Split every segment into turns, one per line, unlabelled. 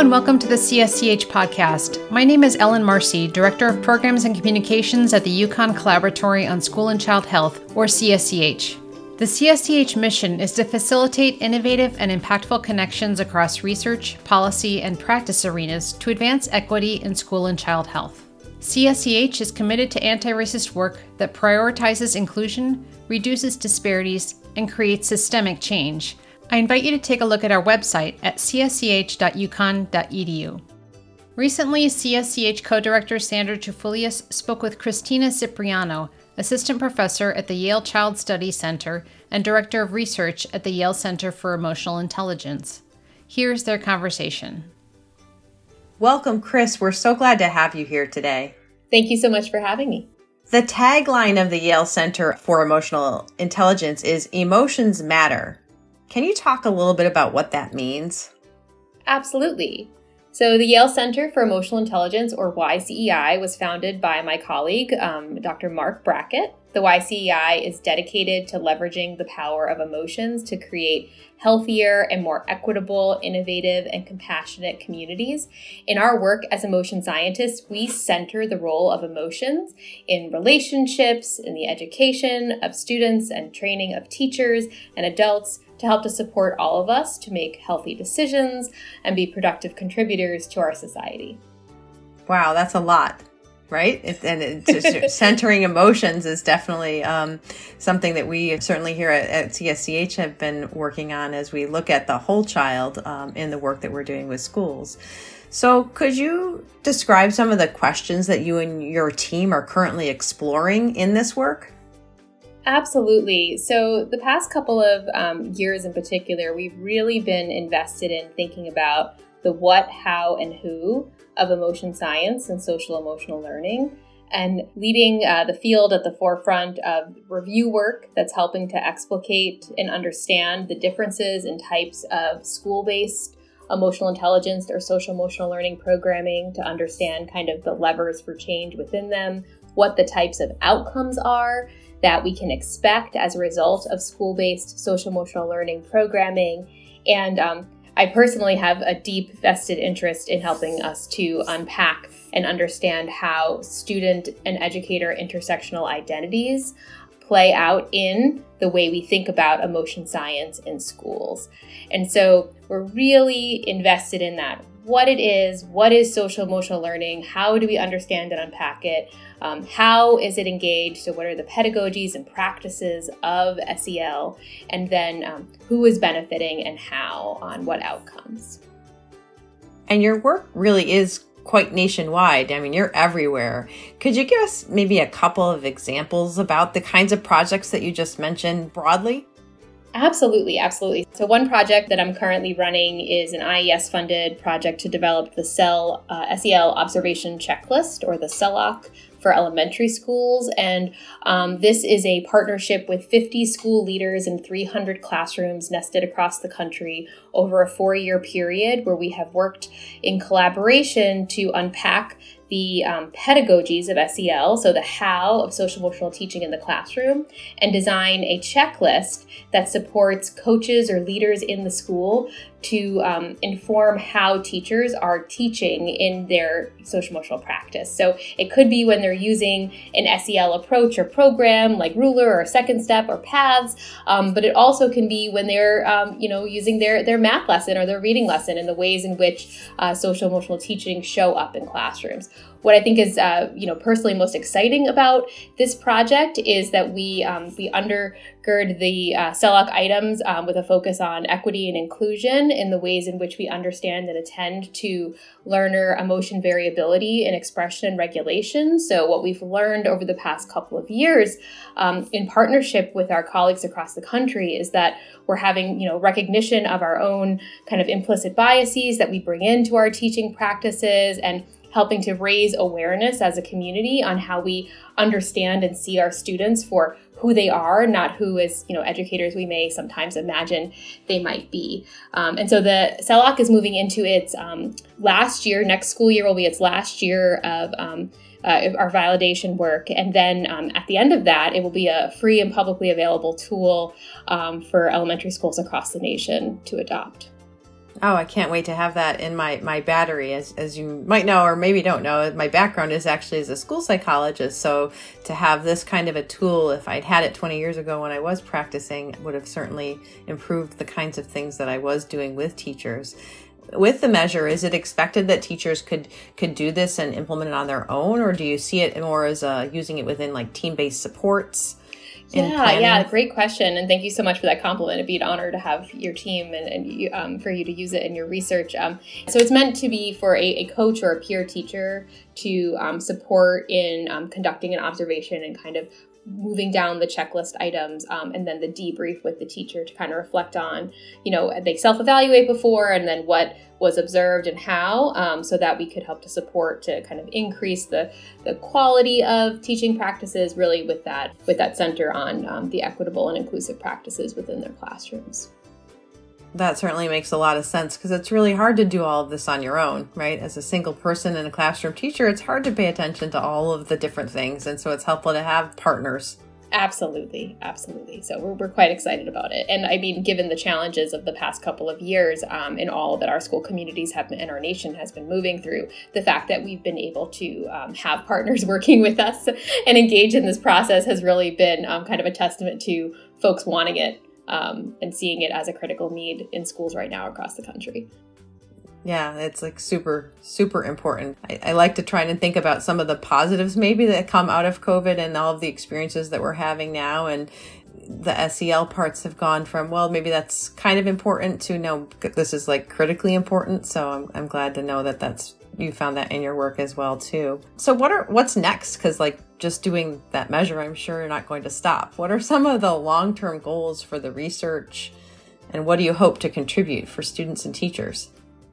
and welcome to the CSCH podcast. My name is Helene Marcy, Director of Programs and Communications at the UConn Collaboratory on School and Child Health, or CSCH. The CSCH mission is to facilitate innovative and impactful connections across research, policy, and practice arenas to advance equity in school and child health. CSCH is committed to anti racist work that prioritizes inclusion, reduces disparities, and creates systemic change. I invite you to take a look at our website at csch.uconn.edu. Recently, CSCH co director Sandra Chafouleas spoke with Christina Cipriano, assistant professor at the Yale Child Study Center and director of research at the Yale Center for Emotional Intelligence. Here's their conversation.
Welcome, Chris. We're so glad to have you here today.
Thank you so much for having me.
The tagline of the Yale Center for Emotional Intelligence is Emotions Matter. Can you talk a little bit about what that means?
Absolutely. So, the Yale Center for Emotional Intelligence, or YCEI, was founded by my colleague, um, Dr. Mark Brackett. The YCEI is dedicated to leveraging the power of emotions to create healthier and more equitable, innovative, and compassionate communities. In our work as emotion scientists, we center the role of emotions in relationships, in the education of students, and training of teachers and adults to help to support all of us to make healthy decisions and be productive contributors to our society.
Wow, that's a lot right? It, and it just centering emotions is definitely um, something that we certainly here at, at, CSCH have been working on as we look at the whole child um, in the work that we're doing with schools. So, could you describe some of the questions that you and your team are currently exploring in this work?
Absolutely. So, the past couple of um, years in particular, we've really been invested in thinking about the what, how, and who of emotion science and social emotional learning, and leading uh, the field at the forefront of review work that's helping to explicate and understand the differences in types of school based emotional intelligence or social emotional learning programming to understand kind of the levers for change within them, what the types of outcomes are that we can expect as a result of school based social emotional learning programming, and um, I personally have a deep vested interest in helping us to unpack and understand how student and educator intersectional identities play out in the way we think about emotion science in schools. And so we're really invested in that. What it is, what is social emotional learning, how do we understand and unpack it, um, how is it engaged? So, what are the pedagogies and practices of SEL? And then um, who is benefiting and how on what outcomes?
And your work really is quite nationwide. I mean, you're everywhere. Could you give us maybe a couple of examples about the kinds of projects that you just mentioned broadly?
Absolutely, absolutely. So, one project that I'm currently running is an IES funded project to develop the CEL uh, SEL observation checklist or the SELOC for elementary schools. And um, this is a partnership with 50 school leaders and 300 classrooms nested across the country over a four year period where we have worked in collaboration to unpack the um, pedagogies of SEL, so the how of social emotional teaching in the classroom, and design a checklist that supports coaches or leaders in the school to um, inform how teachers are teaching in their social emotional practice. So it could be when they're using an SEL approach or program like Ruler or Second Step or Paths, um, but it also can be when they're um, you know using their their math lesson or their reading lesson and the ways in which uh, social emotional teaching show up in classrooms. What I think is uh, you know personally most exciting about this project is that we um, we undergird the uh, SELOC items um, with a focus on equity and inclusion in the ways in which we understand and attend to learner emotion variability in expression and regulation. So, what we've learned over the past couple of years um, in partnership with our colleagues across the country is that we're having you know recognition of our own kind of implicit biases that we bring into our teaching practices and helping to raise awareness as a community on how we understand and see our students for who they are, not who as you know educators we may sometimes imagine they might be. Um, and so the SELOC is moving into its um, last year. Next school year will be its last year of. Um, uh, our validation work. And then um, at the end of that, it will be a free and publicly available tool um, for elementary schools across the nation to adopt.
Oh, I can't wait to have that in my, my battery. As, as you might know, or maybe don't know, my background is actually as a school psychologist. So to have this kind of a tool, if I'd had it 20 years ago when I was practicing, would have certainly improved the kinds of things that I was doing with teachers. With the measure, is it expected that teachers could could do this and implement it on their own, or do you see it more as uh, using it within like team based supports?
Yeah, yeah, great question, and thank you so much for that compliment. It'd be an honor to have your team and, and you, um, for you to use it in your research. Um, so it's meant to be for a, a coach or a peer teacher to um, support in um, conducting an observation and kind of moving down the checklist items um, and then the debrief with the teacher to kind of reflect on you know they self-evaluate before and then what was observed and how um, so that we could help to support to kind of increase the the quality of teaching practices really with that with that center on um, the equitable and inclusive practices within their classrooms
that certainly makes a lot of sense because it's really hard to do all of this on your own, right? As a single person and a classroom teacher, it's hard to pay attention to all of the different things. And so it's helpful to have partners.
Absolutely, absolutely. So we're, we're quite excited about it. And I mean, given the challenges of the past couple of years um, and all that our school communities have and our nation has been moving through, the fact that we've been able to um, have partners working with us and engage in this process has really been um, kind of a testament to folks wanting it um, and seeing it as a critical need in schools right now across the country.
Yeah, it's like super, super important. I, I, like to try and think about some of the positives maybe that come out of COVID and all of the experiences that we're having now. And the SEL parts have gone from, well, maybe that's kind of important to know this is like critically important. So I'm, I'm glad to know that that's you found that in your work as well too. So what are what's next? Because like just doing that measure, I'm sure you're not going to stop. What are some of the long term goals for the research, and what do you hope to contribute for students and teachers?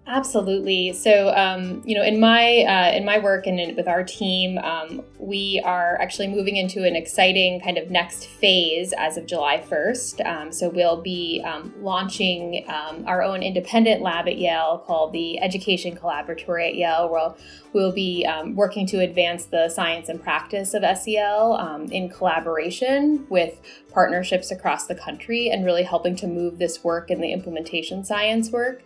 Absolutely. So, um, you know, in my uh, in my work and in, with our team, um, we are actually moving into an exciting kind of next phase as of July first. Um, so, we'll be um, launching um, our own independent lab at Yale called the Education Collaboratory at Yale. Where we'll be um, working to advance the science and practice of SEL in collaboration with partnerships across the country and really helping to move this work and the implementation science work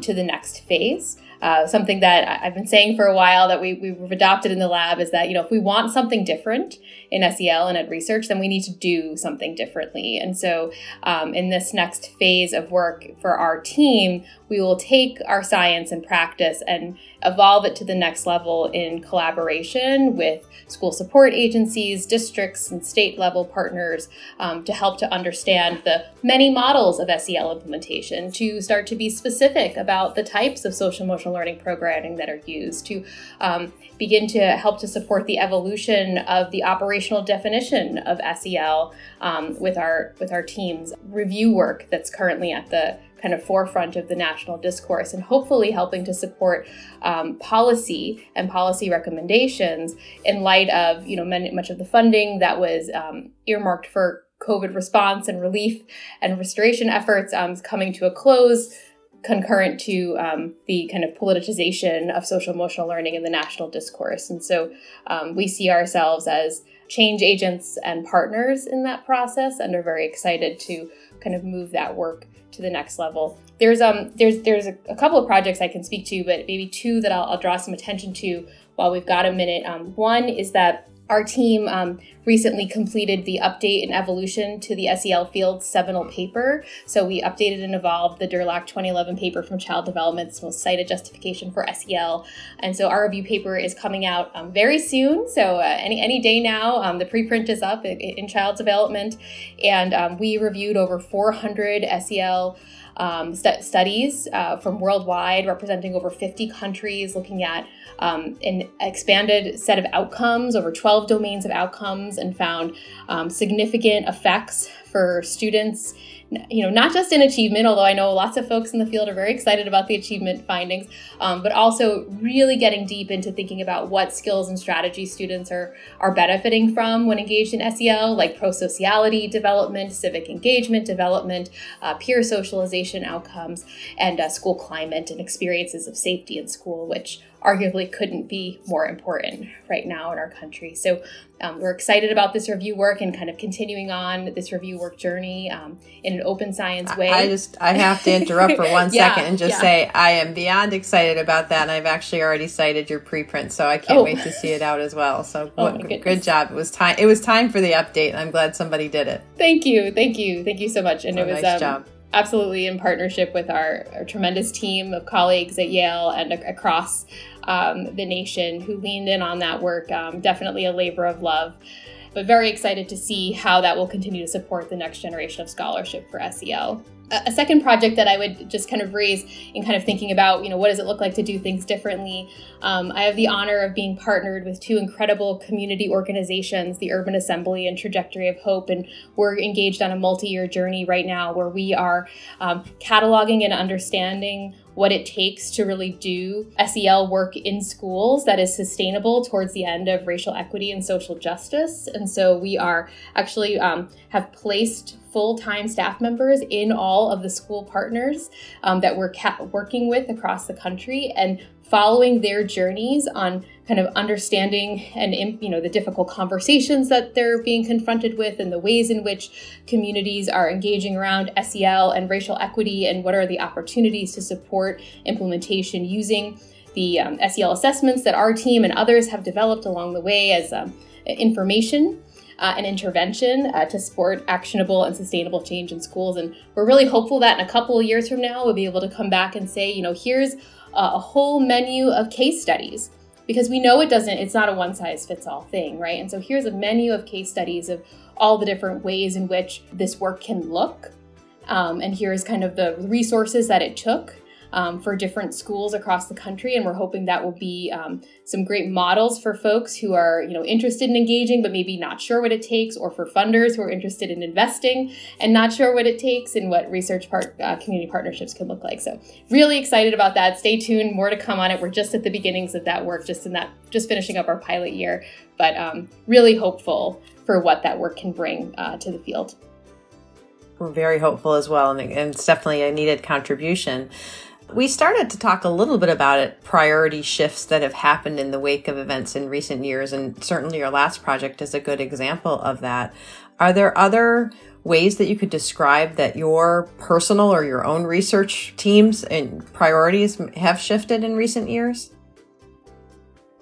to the next phase. Uh, something that I've been saying for a while that we, we've adopted in the lab is that, you know, if we want something different in SEL and ed research, then we need to do something differently. And so um, in this next phase of work for our team, we will take our science and practice and evolve it to the next level in collaboration with school support agencies, districts, and state level partners um, to help to understand the many models of SEL implementation, to start to be specific about the types of social emotional learning programming that are used, to um, begin to help to support the evolution of the operational definition of SEL um, with our with our team's review work that's currently at the kind of forefront of the national discourse and hopefully helping to support um, policy and policy recommendations in light of you know many, much of the funding that was um, earmarked for COVID response and relief and restoration efforts um, coming to a close concurrent to um, the kind of politicization of social emotional learning in the national discourse. And so um, we see ourselves as change agents and partners in that process and are very excited to kind of move that work to the next level. There's um there's there's a, a couple of projects I can speak to, but maybe two that I'll, I'll draw some attention to while we've got a minute. Um, one is that our team um, recently completed the update and evolution to the SEL Field seminal paper. So we updated and evolved the Durlak 2011 paper from Child Development's most cited justification for SEL. And so our review paper is coming out um, very soon. So uh, any, any day now, um, the preprint is up in, in Child Development. And um, we reviewed over 400 SEL um, st- studies uh, from worldwide, representing over 50 countries, looking at um, an expanded set of outcomes, over 12 domains of outcomes, and found um, significant effects for students you know, not just in achievement, although I know lots of folks in the field are very excited about the achievement findings, um, but also really getting deep into thinking about what skills and strategies students are are benefiting from when engaged in SEL, like pro-sociality development, civic engagement development, uh, peer socialization outcomes, and uh, school climate and experiences of safety in school, which arguably couldn't be more important right now in our country. So um, we're excited about this review work and kind of continuing on this review work journey um, in an open science way.
I just I have to interrupt for one yeah, second and just yeah. say I am beyond excited about that, and I've actually already cited your preprint, so I can't oh. wait to see it out as well. So oh good, good job. It was time. It was time for the update, and I'm glad somebody did it.
Thank you, thank you, thank you so much. And so it was nice um, job absolutely in partnership with our, our, tremendous team of colleagues at Yale and across um, the nation who leaned in on that work. Um, definitely a labor of love, but very excited to see how that will continue to support the next generation of scholarship for SEL a second project that I would just kind of raise in kind of thinking about, you know, what does it look like to do things differently? Um, I have the honor of being partnered with two incredible community organizations, the Urban Assembly and Trajectory of Hope, and we're engaged on a multi-year journey right now where we are um, cataloging and understanding what it takes to really do SEL work in schools that is sustainable towards the end of racial equity and social justice. And so we are actually um, have placed full-time staff members in all of the school partners um, that we're ca- working with across the country and following their journeys on kind of understanding and you know the difficult conversations that they're being confronted with and the ways in which communities are engaging around SEL and racial equity and what are the opportunities to support implementation using the um, SEL assessments that our team and others have developed along the way as um, information uh, intervention uh, to support actionable and sustainable change in schools. And we're really hopeful that in a couple of years from now, we'll be able to come back and say, you know, here's a whole menu of case studies. Because we know it doesn't it's not a one size fits all thing right? And so here's a menu of case studies of all the different ways in which this work can look. Um, and here's kind of the resources that it took um, for different schools across the country, and we're hoping that will be um, some great models for folks who are you know interested in engaging but maybe not sure what it takes, or for funders who are interested in investing and not sure what it takes, and what research part uh, community partnerships can look like. So really excited about that. Stay tuned, more to come on it. We're just at the beginnings of that work, just in that just finishing up our pilot year, but um, really hopeful for what that work can bring uh, to the field.
We're very hopeful as well, and, and it's definitely a needed contribution. We started to talk a little bit about it, priority shifts that have happened in the wake of events in recent years, and certainly your last project is a good example of that. Are there other ways that you could describe that your personal or your own research teams and priorities have shifted in recent years?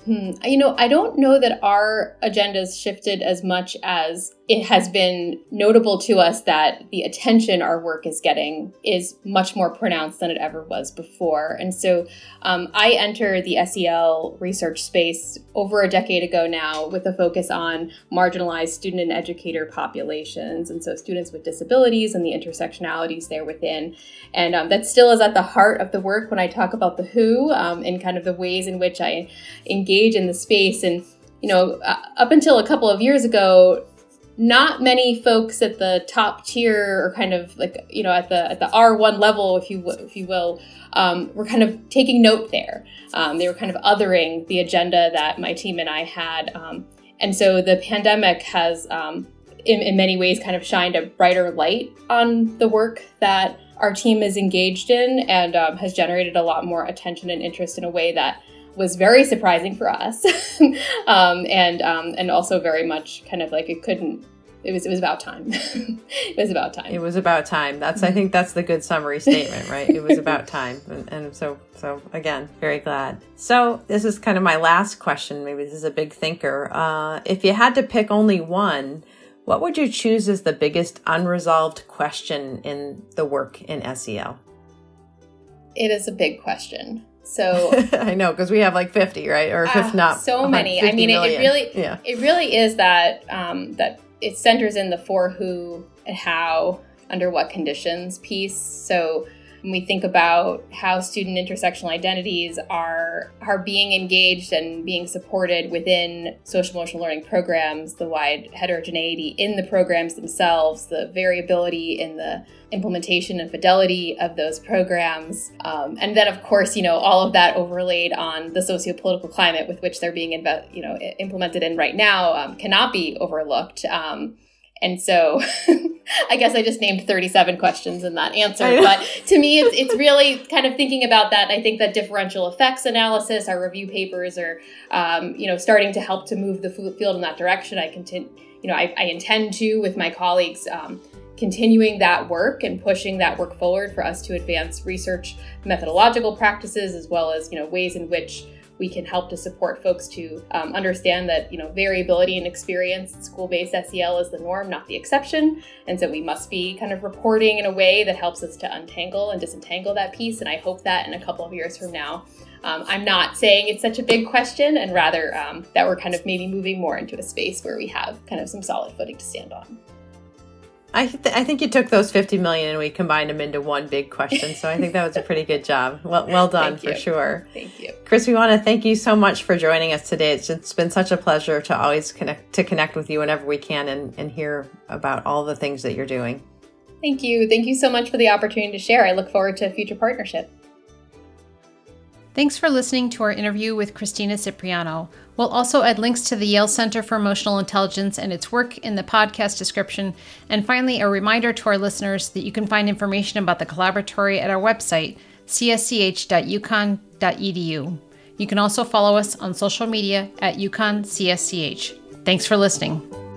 Hmm. You know, I don't know that our agendas shifted as much as it has been notable to us that the attention our work is getting is much more pronounced than it ever was before. And so um, I entered the SEL research space over a decade ago now with a focus on marginalized student and educator populations. And so students with disabilities and the intersectionalities there within. And um, that still is at the heart of the work when I talk about the WHO um, and kind of the ways in which I engage in the space. And you know, uh, up until a couple of years ago, not many folks at the top tier or kind of like you know at the at the R1 level if you if you will um, were kind of taking note there. Um, they were kind of othering the agenda that my team and I had. Um, and so the pandemic has um, in, in many ways kind of shined a brighter light on the work that our team is engaged in and um, has generated a lot more attention and interest in a way that was very surprising for us, um, and um, and also very much kind of like it couldn't. It was it was about time. it was about time.
It was about time. That's I think that's the good summary statement, right? it was about time, and, and so so again, very glad. So this is kind of my last question. Maybe this is a big thinker. Uh, if you had to pick only one. What would you choose as the biggest unresolved question in the work in SEL?
It is a big question. So
I know because we have like fifty, right? Or if uh, not,
so many. I mean, it, it, really, yeah. it really is that um, that it centers in the for who and how, under what conditions piece. So when we think about how student intersectional identities are are being engaged and being supported within social emotional learning programs, the wide heterogeneity in the programs themselves, the variability in the implementation and fidelity of those programs, um, and then of course you know all of that overlaid on the socio-political climate with which they're being you know implemented in right now um, cannot be overlooked. Um, and so I guess I just named 37 questions in that answer. But to me, it's, it's really kind of thinking about that. I think that differential effects analysis, our review papers are, um, you know, starting to help to move the field in that direction. I continue, you know, I, I intend to with my colleagues. Um, continuing that work and pushing that work forward for us to advance research methodological practices as well as you know ways in which we can help to support folks to um, understand that you know variability in experience school-based sel is the norm not the exception. And so we must be kind of reporting in a way that helps us to untangle and disentangle that piece. And i hope that in a couple of years from now um, i'm not saying it's such a big question and rather um, that we're kind of maybe moving more into a space where we have kind of some solid footing to stand on
I, th- I think you took those 50 million and we combined them into one big question. So I think that was a pretty good job. Well, well done for sure.
Thank you.
Chris, we want to thank you so much for joining us today. It's, it's been such a pleasure to always connect to connect with you whenever we can and, and hear about all the things that you're doing.
Thank you. Thank you so much for the opportunity to share. I look forward to a future partnership.
Thanks for listening to our interview with Christina Cipriano. We'll also add links to the Yale Center for Emotional Intelligence and its work in the podcast description. And finally, a reminder to our listeners that you can find information about the collaboratory at our website, csch.uconn.edu. You can also follow us on social media at UConn CSCH. Thanks for listening.